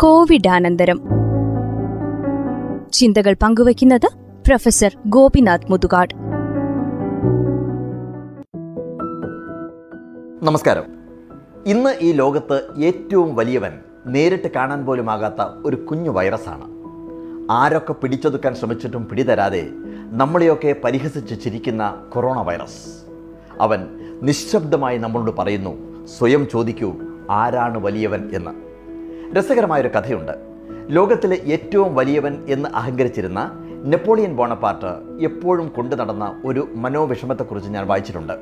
കോവിഡാനന്തരം. ചിന്തകൾ പങ്കുവയ്ക്കുന്നത് പ്രൊഫസർ ഗോപിനാഥ് മുതുകാട്. നമസ്കാരം. ഇന്ന് ഈ ലോകത്ത് ഏറ്റവും വലിയവൻ നേരിട്ട് കാണാൻ പോലും ആകാത്ത ഒരു കുഞ്ഞു വൈറസാണ്. ആരൊക്കെ പിടിച്ചൊതുക്കാൻ ശ്രമിച്ചിട്ടും പിടിതരാതെ നമ്മളെയൊക്കെ പരിഹസിച്ച് ചിരിക്കുന്ന കൊറോണ വൈറസ്. അവൻ നിശബ്ദമായി നമ്മളോട് പറയുന്നു സ്വയം ചോദിക്കൂ ആരാണ് വലിയവൻ എന്ന്. രസകരമായൊരു കഥയുണ്ട്. ലോകത്തിലെ ഏറ്റവും വലിയവൻ എന്ന് അഹങ്കരിച്ചിരുന്ന നെപ്പോളിയൻ ബോണപ്പാർട്ട് എപ്പോഴും കൊണ്ടു നടന്ന ഒരു മനോവിഷമത്തെക്കുറിച്ച് ഞാൻ വായിച്ചിട്ടുണ്ട്.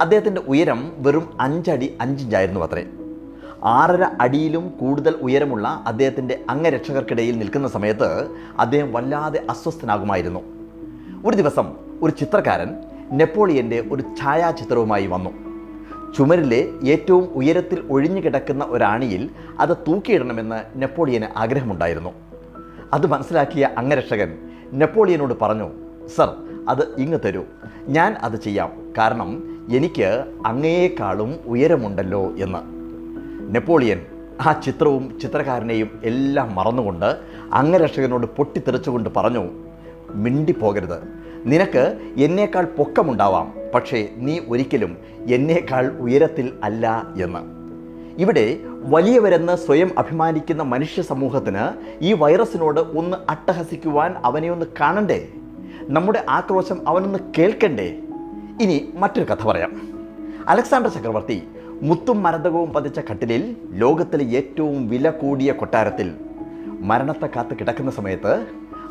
അദ്ദേഹത്തിന്റെ ഉയരം വെറും അഞ്ചടി അഞ്ചിഞ്ചായിരുന്നു അത്രേ. ആറര അടിയിലും കൂടുതൽ ഉയരമുള്ള അദ്ദേഹത്തിന്റെ അംഗരക്ഷകർക്കിടയിൽ നിൽക്കുന്ന സമയത്ത് അദ്ദേഹം വല്ലാതെ അസ്വസ്ഥനാകുമായിരുന്നു. ഒരു ദിവസം ഒരു ചിത്രകാരൻ നെപ്പോളിയന്റെ ഒരു ഛായാചിത്രവുമായി വന്നു. ചുമരിലെ ഏറ്റവും ഉയരത്തിൽ ഒഴിഞ്ഞു കിടക്കുന്ന ഒരാണിയിൽ അത് തൂക്കിയിടണമെന്ന് നെപ്പോളിയന് ആഗ്രഹമുണ്ടായിരുന്നു. അത് മനസ്സിലാക്കിയ അംഗരക്ഷകൻ നെപ്പോളിയനോട് പറഞ്ഞു സർ അത് ഇങ്ങ് തരൂ. ഞാൻ അത് ചെയ്യാം. കാരണം എനിക്ക് അങ്ങയേക്കാളും ഉയരമുണ്ടല്ലോ എന്ന്. നെപ്പോളിയൻ ആ ചിത്രവും ചിത്രകാരനെയും എല്ലാം മറന്നുകൊണ്ട് അംഗരക്ഷകനോട് പൊട്ടിത്തെറിച്ചുകൊണ്ട് പറഞ്ഞു മിണ്ടിപ്പോകരുത്. നിനക്ക് എന്നേക്കാൾ പൊക്കമുണ്ടാവാം. പക്ഷേ നീ ഒരിക്കലും എന്നേക്കാൾ ഉയരത്തിൽ അല്ല എന്ന്. ഇവിടെ വലിയവരെന്ന് സ്വയം അഭിമാനിക്കുന്ന മനുഷ്യ സമൂഹത്തിന് ഈ വൈറസിനോട് ഒന്ന് അട്ടഹസിക്കുവാൻ അവനെ ഒന്ന് കാണണ്ടേ? നമ്മുടെ ആക്രോശം അവനൊന്ന് കേൾക്കണ്ടേ? ഇനി മറ്റൊരു കഥ പറയാം. അലക്സാണ്ടർ ചക്രവർത്തി മുത്തും മരതകവും പതിച്ച കട്ടിലിൽ ലോകത്തിലെ ഏറ്റവും വില കൂടിയ കൊട്ടാരത്തിൽ മരണത്തെ കാത്ത് കിടക്കുന്ന സമയത്ത്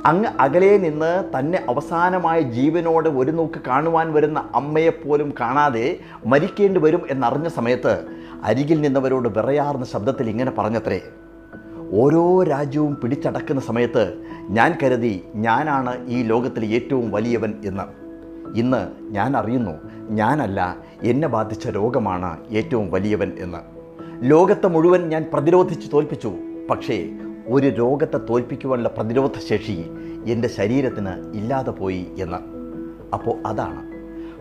അങ്ങ് അകലെ നിന്ന് തന്നെ അവസാനമായ ജീവനോട് ഒരു നോക്ക് കാണുവാൻ വരുന്ന അമ്മയെപ്പോലും കാണാതെ മരിക്കേണ്ടി വരും എന്നറിഞ്ഞ സമയത്ത് അരികിൽ നിന്നവരോട് വിറയാർന്ന ശബ്ദത്തിൽ ഇങ്ങനെ പറഞ്ഞത്രേ ഓരോ രാജ്യവും പിടിച്ചടക്കുന്ന സമയത്ത് ഞാൻ കരുതി ഞാനാണ് ഈ ലോകത്തിലെ ഏറ്റവും വലിയവൻ എന്ന്. ഇന്ന് ഞാൻ അറിയുന്നു ഞാനല്ല എന്നെ ബാധിച്ച രോഗമാണ് ഏറ്റവും വലിയവൻ എന്ന്. ലോകത്തെ മുഴുവൻ ഞാൻ പ്രതിരോധിച്ച് തോൽപ്പിച്ചു. പക്ഷേ ഒരു രോഗത്തെ തോൽപ്പിക്കുവാനുള്ള പ്രതിരോധ ശേഷി എന്റെ ശരീരത്തിന് ഇല്ലാതെ പോയി എന്ന്. അപ്പോൾ അതാണ്.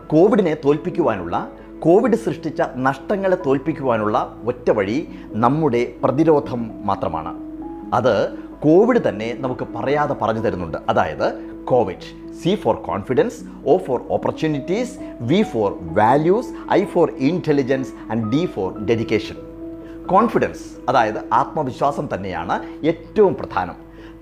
കോവിഡിനെ തോൽപ്പിക്കുവാനുള്ള കോവിഡ് സൃഷ്ടിച്ച നഷ്ടങ്ങളെ തോൽപ്പിക്കുവാനുള്ള ഒറ്റ വഴി നമ്മുടെ പ്രതിരോധം മാത്രമാണ്. അത് കോവിഡ് തന്നെ നമുക്ക് പറയാതെ പറഞ്ഞു തരുന്നുണ്ട്. അതായത് Covid C for confidence O for opportunities V for values I for intelligence and D for dedication. Confidence അതായത് ആത്മവിശ്വാസം തന്നെയാണ് ഏറ്റവും പ്രധാനം.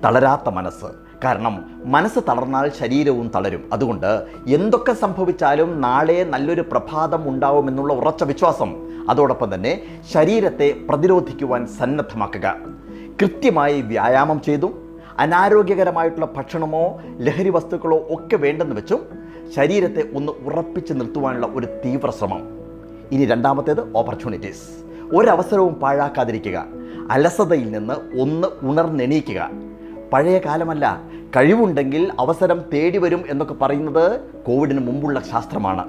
തളരാത്ത മനസ്സ്. കാരണം മനസ്സ് തളർന്നാൽ ശരീരവും തളരും. അതുകൊണ്ട് എന്തൊക്കെ സംഭവിച്ചാലും നാളെ നല്ലൊരു പ്രഭാതം ഉണ്ടാവുമെന്നുള്ള ഉറച്ച വിശ്വാസം. അതോടൊപ്പം തന്നെ ശരീരത്തെ പ്രതിരോധിക്കുവാൻ സന്നദ്ധമാക്കുക. കൃത്യമായി വ്യായാമം ചെയ്തും. അനാരോഗ്യകരമായിട്ടുള്ള ഭക്ഷണമോ ലഹരി വസ്തുക്കളോ ഒക്കെ വേണ്ടെന്ന് വെച്ചും ശരീരത്തെ ഒന്ന് ഉറപ്പിച്ച് നിർത്തുവാനുള്ള ഒരു തീവ്ര ശ്രമം ഇനി രണ്ടാമത്തേത് ഓപ്പർച്യൂണിറ്റീസ് ഒരവസരവും പാഴാക്കാതിരിക്കുക. അലസതയിൽ നിന്ന് ഒന്ന് ഉണർന്നെണീക്കുക. പഴയ കാലമല്ല കഴിവുണ്ടെങ്കിൽ അവസരം തേടി വരും എന്നൊക്കെ പറയുന്നത് കോവിഡിന് മുമ്പുള്ള ശാസ്ത്രമാണ്.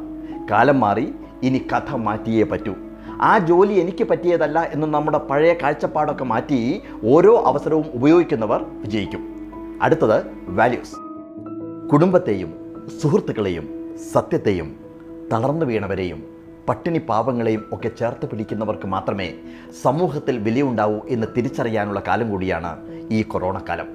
കാലം മാറി ഇനി കഥ മാറ്റിയേ പറ്റൂ. ആ ജോലി എനിക്ക് പറ്റിയതല്ല എന്ന് നമ്മുടെ പഴയ കാഴ്ചപ്പാടൊക്കെ മാറ്റി ഓരോ അവസരവും ഉപയോഗിക്കുന്നവർ വിജയിക്കും. അടുത്തത് വാല്യൂസ് കുടുംബത്തെയും സുഹൃത്തുക്കളെയും സത്യത്തെയും തളർന്നു വീണവരെയും പട്ടിണി പാവങ്ങളെയും ഒക്കെ ചേർത്ത് പിടിക്കുന്നവർക്ക് മാത്രമേ സമൂഹത്തിൽ വിലയുണ്ടാവൂ എന്ന് തിരിച്ചറിയാനുള്ള കാലം കൂടിയാണ് ഈ കൊറോണ കാലം.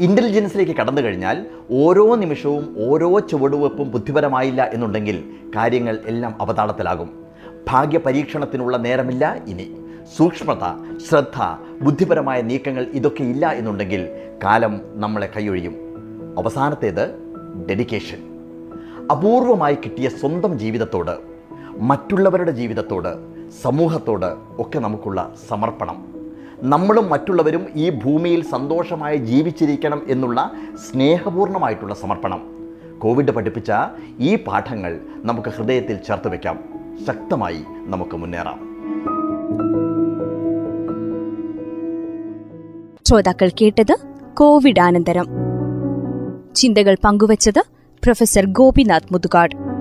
ഇന്റലിജൻസിലേക്ക് കടന്നു കഴിഞ്ഞാൽ ഓരോ നിമിഷവും ഓരോ ചുവടുവെപ്പും ബുദ്ധിപരമായില്ല എന്നുണ്ടെങ്കിൽ കാര്യങ്ങൾ എല്ലാം അവതാളത്തിലാകും. ഭാഗ്യ പരീക്ഷണത്തിനുള്ള നേരമില്ല ഇനി. സൂക്ഷ്മത ശ്രദ്ധ ബുദ്ധിപരമായ നീക്കങ്ങൾ ഇതൊക്കെ ഇല്ല എന്നുണ്ടെങ്കിൽ കാലം നമ്മളെ കൈയൊഴിയും. അവസാനത്തേത് ഡെഡിക്കേഷൻ അപൂർവമായി കിട്ടിയ സ്വന്തം ജീവിതത്തോട് മറ്റുള്ളവരുടെ ജീവിതത്തോട് സമൂഹത്തോട് ഒക്കെ നമുക്കുള്ള സമർപ്പണം. നമ്മളും മറ്റുള്ളവരും ഈ ഭൂമിയിൽ സന്തോഷമായി ജീവിച്ചിരിക്കണം എന്നുള്ള സ്നേഹപൂർണമായിട്ടുള്ള സമർപ്പണം. കോവിഡ് പഠിപ്പിച്ച ഈ പാഠങ്ങൾ നമുക്ക് ഹൃദയത്തിൽ ചേർത്ത് വയ്ക്കാം ശക്തമായി നമുക്ക് മുന്നേറാം. ശ്രോതാക്കൾ കേട്ടത് കോവിഡ് ആനന്തരം ചിന്തകൾ പങ്കുവച്ചത് പ്രൊഫസർ ഗോപിനാഥ് മുതുകാട്.